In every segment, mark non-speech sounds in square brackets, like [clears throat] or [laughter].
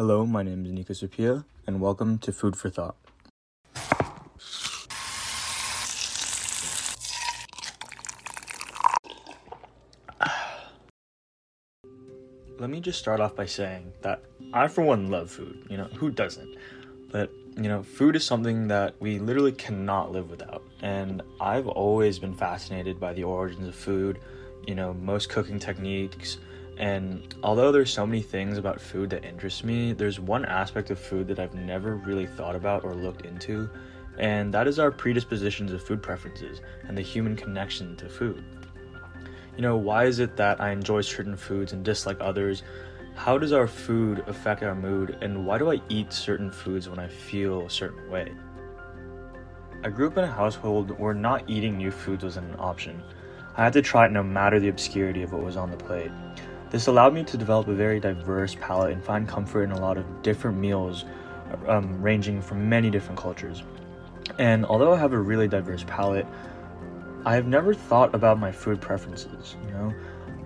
Hello, my name is Nika Supia, and welcome to Food for Thought. Let me just start off by saying that I, for one, love food. You know, who doesn't? But, you know, food is something that we literally cannot live without. And I've always been fascinated by the origins of food, you know, most cooking techniques. And although there's so many things about food that interest me, there's one aspect of food that I've never really thought about or looked into, and that is our predispositions of food preferences and the human connection to food. You know, why is it that I enjoy certain foods and dislike others? How does our food affect our mood? And why do I eat certain foods when I feel a certain way? I grew up in a household where not eating new foods was an option. I had to try it no matter the obscurity of what was on the plate. This allowed me to develop a very diverse palate and find comfort in a lot of different meals, um, ranging from many different cultures. And although I have a really diverse palate, I have never thought about my food preferences, you know?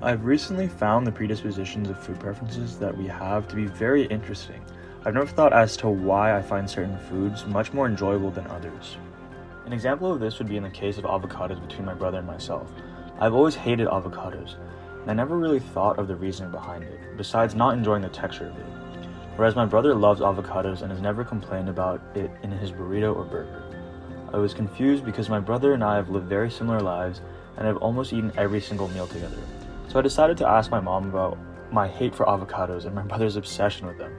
I've recently found the predispositions of food preferences that we have to be very interesting. I've never thought as to why I find certain foods much more enjoyable than others. An example of this would be in the case of avocados between my brother and myself. I've always hated avocados, and I never really thought of the reasoning behind it, besides not enjoying the texture of it. Whereas my brother loves avocados and has never complained about it in his burrito or burger. I was confused because my brother and I have lived very similar lives and have almost eaten every single meal together. So I decided to ask my mom about my hate for avocados and my [laughs] brother's obsession with them.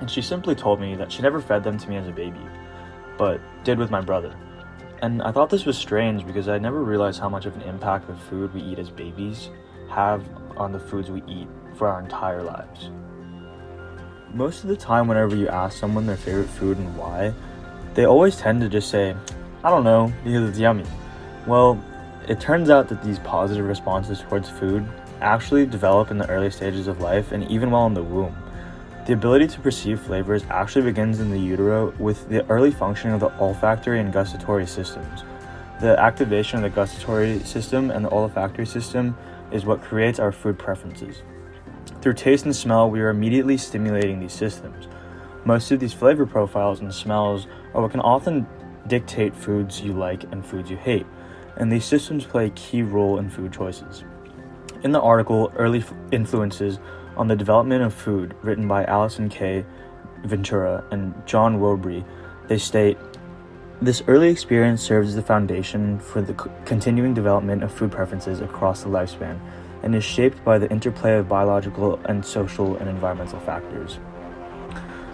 And she simply told me that she never fed them to me as a baby, but did with my brother. And I thought this was strange because I never realized how much of an impact the food we eat as babies have on the foods we eat for our entire lives. Most of the time, whenever you ask someone their favorite food and why, they always tend to just say, I don't know, because it's yummy. Well, it turns out that these positive responses towards food actually develop in the early stages of life and even while in the womb. The ability to perceive flavors actually begins in the utero with the early functioning of the olfactory and gustatory systems. The activation of the gustatory system and the olfactory system is what creates our food preferences. Through taste and smell, we are immediately stimulating these systems. Most of these flavor profiles and smells are what can often dictate foods you like and foods you hate, and these systems play a key role in food choices. In the article Early Influences on the Development of Food, written by Alison K. Ventura and John Worobey, they state this early experience serves as the foundation for the c- continuing development of food preferences across the lifespan and is shaped by the interplay of biological and social and environmental factors.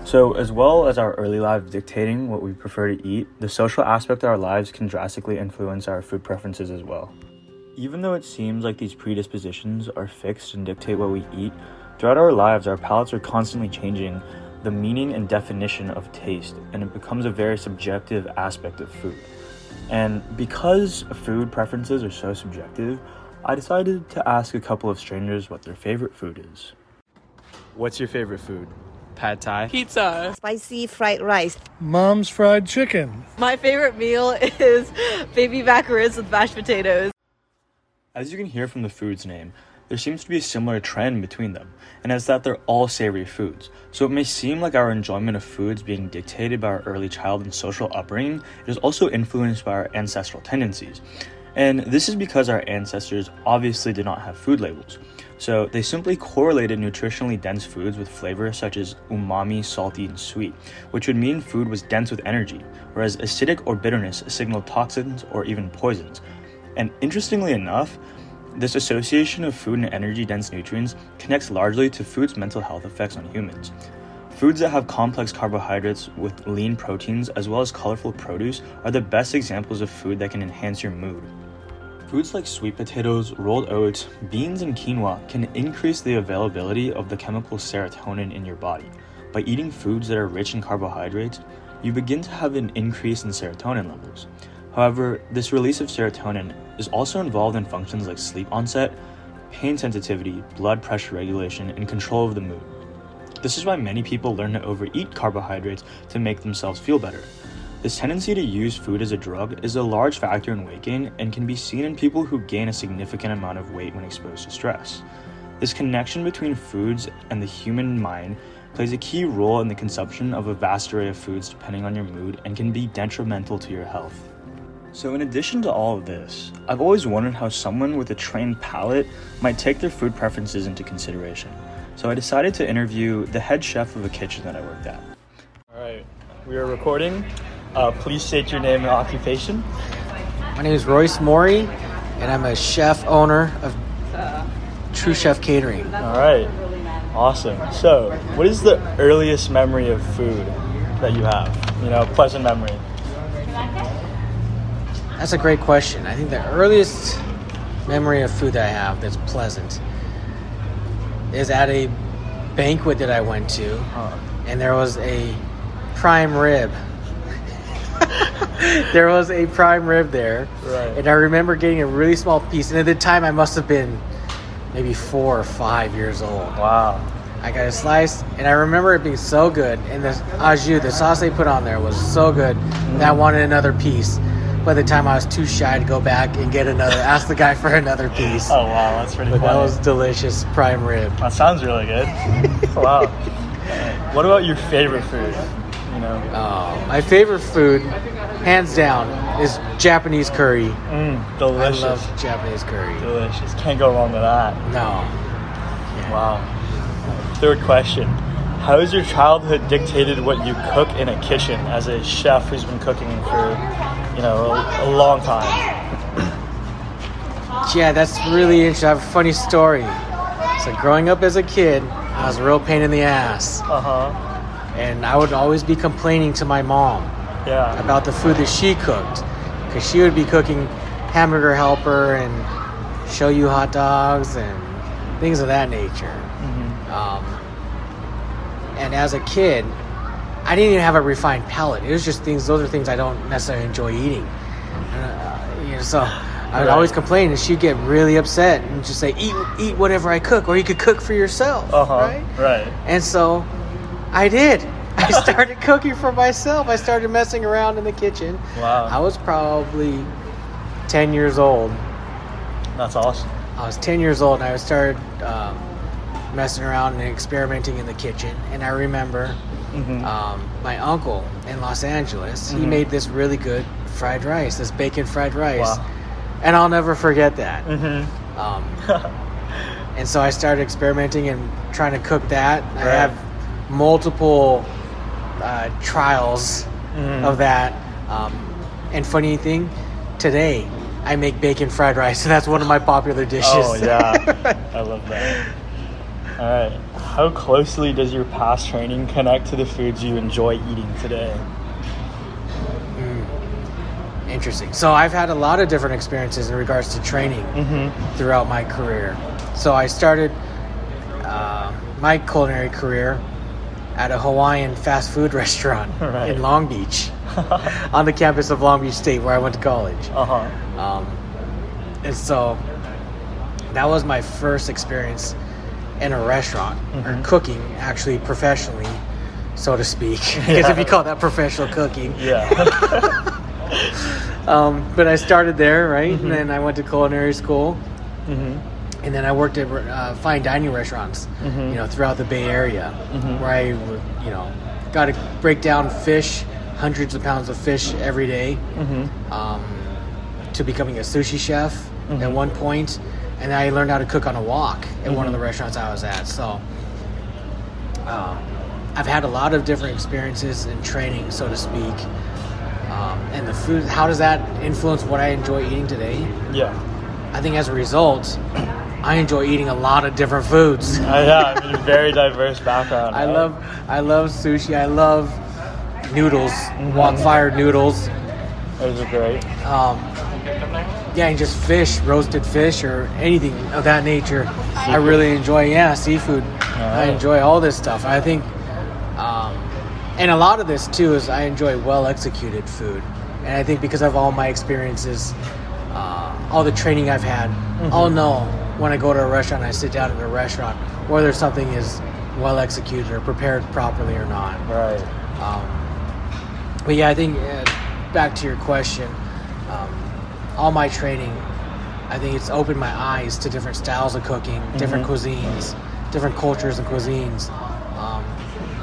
So, as well as our early lives dictating what we prefer to eat, the social aspect of our lives can drastically influence our food preferences as well. Even though it seems like these predispositions are fixed and dictate what we eat, throughout our lives our palates are constantly changing the meaning and definition of taste, and it becomes a very subjective aspect of food. And because food preferences are so subjective, I decided to ask a couple of strangers what their favorite food is. What's your favorite food? Pad Thai. Pizza. Spicy fried rice. Mom's fried chicken. My favorite meal [laughs] is baby back ribs with mashed potatoes. As you can hear from the food's name, there seems to be a similar trend between them, and it's that they're all savory foods. So it may seem like our enjoyment of foods being dictated by our early child and social upbringing, it is also influenced by our ancestral tendencies. And this is because our ancestors obviously did not have food labels. So they simply correlated nutritionally dense foods with flavors such as umami, salty, and sweet, which would mean food was dense with energy, whereas acidic or bitterness signaled toxins or even poisons. And interestingly enough, this association of food and energy dense nutrients connects largely to food's mental health effects on humans. Foods that have complex carbohydrates with lean proteins as well as colorful produce are the best examples of food that can enhance your mood. Foods like sweet potatoes, rolled oats, beans, and quinoa can increase the availability of the chemical serotonin in your body. By eating foods that are rich in carbohydrates, you begin to have an increase in serotonin levels. However, this release of serotonin is also involved in functions like sleep onset, pain sensitivity, blood pressure regulation, and control of the mood. This is why many people learn to overeat carbohydrates to make themselves feel better. This tendency to use food as a drug is a large factor in weight gain and can be seen in people who gain a significant amount of weight when exposed to stress. This connection between foods and the human mind plays a key role in the consumption of a vast array of foods depending on your mood and can be detrimental to your health. So, in addition to all of this, I've always wondered how someone with a trained palate might take their food preferences into consideration. So, I decided to interview the head chef of a kitchen that I worked at. All right, we are recording. Uh, please state your name and occupation. My name is Royce Maury, and I'm a chef owner of True Chef Catering. All right, awesome. So, what is the earliest memory of food that you have? You know, pleasant memory. That's a great question. I think the earliest memory of food that I have that's pleasant is at a banquet that I went to, Huh. and there was a prime rib. [laughs] there was a prime rib there, Right. and I remember getting a really small piece. And at the time, I must have been maybe four or five years old. Wow. I got a slice, and I remember it being so good. And the au jus, the sauce they put on there, was so good that I wanted another piece. By the time I was too shy to go back and get another, [laughs] ask the guy for another piece. Oh wow, that's pretty but funny. that was delicious prime rib. That sounds really good. [laughs] wow. What about your favorite food? You know. Oh, my favorite food, hands down, is Japanese curry. Mm, delicious. I love Japanese curry. delicious. Can't go wrong with that. No. Wow. Third question. How has your childhood dictated what you cook in a kitchen as a chef who's been cooking for, you know, a, a long time? [clears throat] Yeah, that's really interesting. I have a funny story. So growing up as a kid, I was a real pain in the ass. Uh huh. And I would always be complaining to my mom Yeah. about the food that she cooked. Because she would be cooking hamburger helper and shoyu hot dogs and things of that nature. Mm-hmm. Um, and as a kid, I didn't even have a refined palate. It was just things, those are things I don't necessarily enjoy eating. Uh, you know, so I would Right. always complain, and she'd get really upset and just say, "Eat, eat whatever I cook, or you could cook for yourself." Uh huh. Right? Right. And so I did. [laughs] I started cooking for myself. I started messing around in the kitchen. Wow. I was probably 10 years old. That's awesome. I was 10 years old and I started um, messing around and experimenting in the kitchen. And I remember Mm-hmm. um, my uncle in Los Angeles, he Mhm. made this really good fried rice, this bacon fried rice. Wow. And I'll never forget that. mm-hmm. Um, [laughs] and so I started experimenting and trying to cook that. I have multiple uh, trials Mhm. of that. Um, and funny thing, today I make bacon fried rice, and [laughs] that's one of my popular dishes. Oh yeah, [laughs] I love that. All right, how closely does your past training connect to the foods you enjoy eating today? Interesting. So I've had a lot of different experiences in regards to training Mm-hmm. throughout my career. So I started uh, my culinary career at a Hawaiian fast food [laughs] restaurant Right. in Long Beach, [laughs] on the campus of Long Beach State, where I went to college. Uh huh. Um, and so that was my first experience in a restaurant or Mhm. cooking, actually professionally, so to speak. [laughs] Because guess if you call that professional cooking. Yeah. [laughs] Um, but I started there, right? Mhm. And then I went to culinary school. mm-hmm. And then I worked at uh, fine dining restaurants, Mhm. you know, throughout the Bay Area, Mhm. where I, you know, got to break down fish, hundreds of pounds of fish every day, Mm-hmm. um, to becoming a sushi chef at one point, and I learned how to cook on a wok at one of the restaurants I was at. So, um, I've had a lot of different experiences and training, so to speak. Um, and the food, how does that influence what I enjoy eating today? Yeah. I think as a result, [clears throat] I enjoy eating a lot of different foods. [laughs] Uh, yeah. I mean, very diverse background. [laughs] I right? love, I love sushi. I love noodles, Mhm. wok fired noodles. Those are great. Um, yeah, and just fish, roasted fish, or anything of that nature. I really enjoy. Yeah, seafood. I enjoy all this stuff. I think, um, and a lot of this too is I enjoy well executed food, and I think because of all my experiences, uh, all the training I've had, I'll know when I go to a restaurant, I sit down at a restaurant, whether something is well executed or prepared properly or not. Right. Um, but yeah, I think uh, back to your question, all my training, I think it's opened my eyes to different styles of cooking, different Mhm. cuisines, different cultures and cuisines. Um,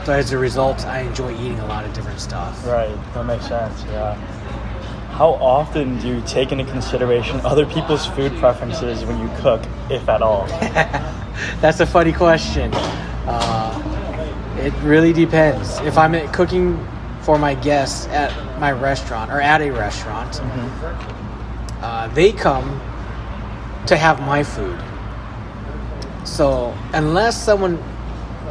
So as a result, I enjoy eating a lot of different stuff. Right, that makes sense. Yeah. How often do you take into consideration other people's food preferences when you cook, if at all? [laughs] That's a funny question. Uh, it really depends. If I'm cooking for my guests at my restaurant or at a restaurant, uh, they come to have my food. So unless someone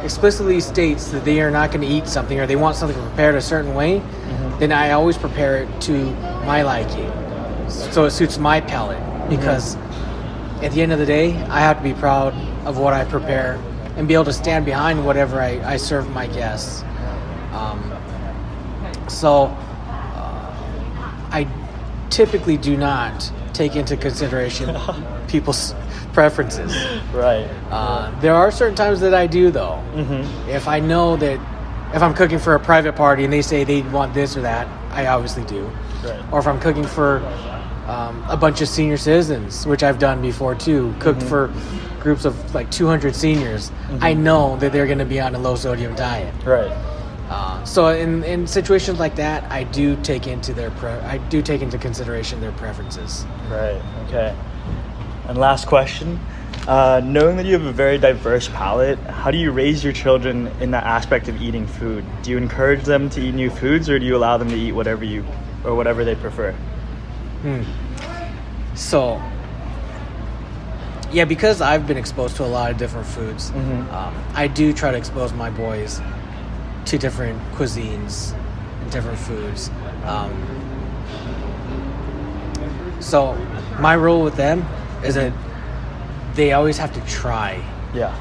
explicitly states that they are not going to eat something or they want something prepared a certain way, then I always prepare it to my liking, so it suits my palate. Because at the end of the day, I have to be proud of what I prepare and be able to stand behind whatever I, I serve my guests. Um, so typically do not take into consideration [laughs] people's preferences. Right. Uh, there are certain times that I do, though. Mm-hmm. If I know that if I'm cooking for a private party and they say they want this or that, I obviously do. Right. Or if I'm cooking for um, a bunch of senior citizens, which I've done before too, cooked for groups of like 200 seniors, I know that they're going to be on a low sodium diet. Right. Uh, so in, in situations like that, I do take into their pre- I do take into consideration their preferences. Right. Okay. And last question. Uh, knowing that you have a very diverse palate, how do you raise your children in that aspect of eating food? Do you encourage them to eat new foods, or do you allow them to eat whatever you or whatever they prefer? Hmm. So, yeah, because I've been exposed to a lot of different foods, Mhm. um, I do try to expose my boys to different cuisines and different foods. Um, so, my rule with them is that they always have to try Yeah.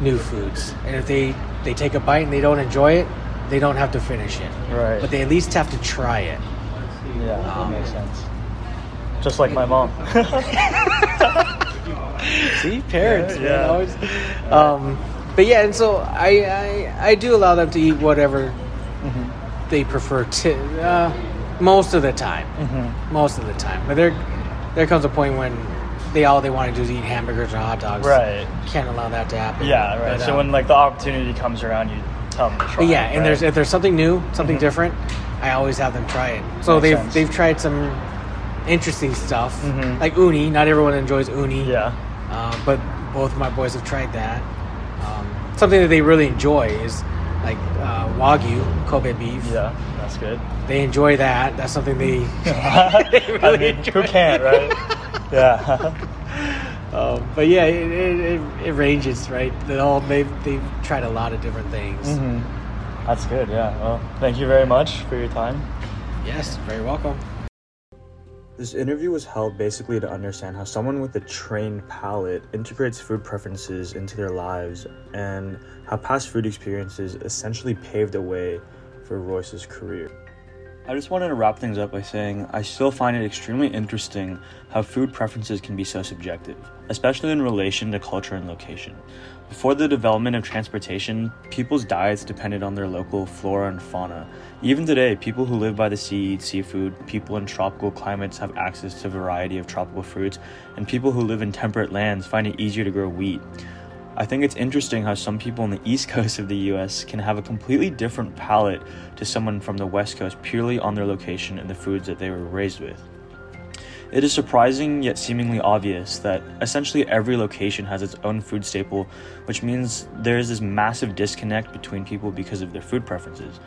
new foods, and if they they take a bite and they don't enjoy it, they don't have to finish it. Right. But they at least have to try it. Yeah, that Um, makes sense. Just like my mom. [laughs] See, [laughs] parents, Yeah, man, yeah. always. Um, but yeah, and so I, I I do allow them to eat whatever Mm-hmm. they prefer to. Uh, most of the time, Mm-hmm. most of the time. But there there comes a point when they all they want to do is eat hamburgers or hot dogs. Right. Can't allow that to happen. Yeah, right. But, so um, when like the opportunity comes around, you tell them to try. yeah, it, and there's if there's something new, something Mhm. different, I always have them try it. So Makes they've sense. they've tried some interesting stuff Mhm. like uni. Not everyone enjoys uni. yeah. Uh, but both of my boys have tried that. Something that they really enjoy is like uh, wagyu, Kobe beef. Yeah, that's good. They enjoy that. That's something they. [laughs] [laughs] they I really mean, enjoy. who can't, right? [laughs] yeah. Um, but yeah, it, it, it, ranges, right? They all they've they've tried a lot of different things. hmm That's good. Yeah. Well, thank you very much for your time. Yes, very welcome. This interview was held basically to understand how someone with a trained palate integrates food preferences into their lives and how past food experiences essentially paved the way for Royce's career. I just wanted to wrap things up by saying I still find it extremely interesting how food preferences can be so subjective, especially in relation to culture and location. Before the development of transportation, people's diets depended on their local flora and fauna. Even today, people who live by the sea eat seafood, people in tropical climates have access to a variety of tropical fruits, and people who live in temperate lands find it easier to grow wheat. I think it's interesting how some people on the east coast of the US can have a completely different palate to someone from the west coast purely on their location and the foods that they were raised with. It is surprising yet seemingly obvious that essentially every location has its own food staple, which means there is this massive disconnect between people because of their food preferences.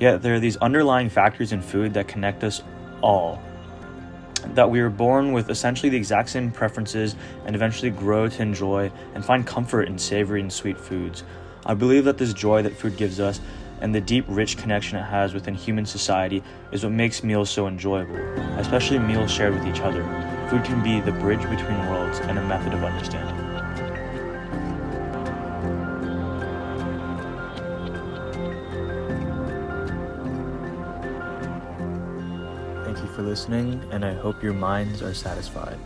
Yet there are these underlying factors in food that connect us all. That we were born with essentially the exact same preferences and eventually grow to enjoy and find comfort in savory and sweet foods. I believe that this joy that food gives us and the deep, rich connection it has within human society is what makes meals so enjoyable, especially meals shared with each other. Food can be the bridge between worlds and a method of understanding. Listening, and I hope your minds are satisfied.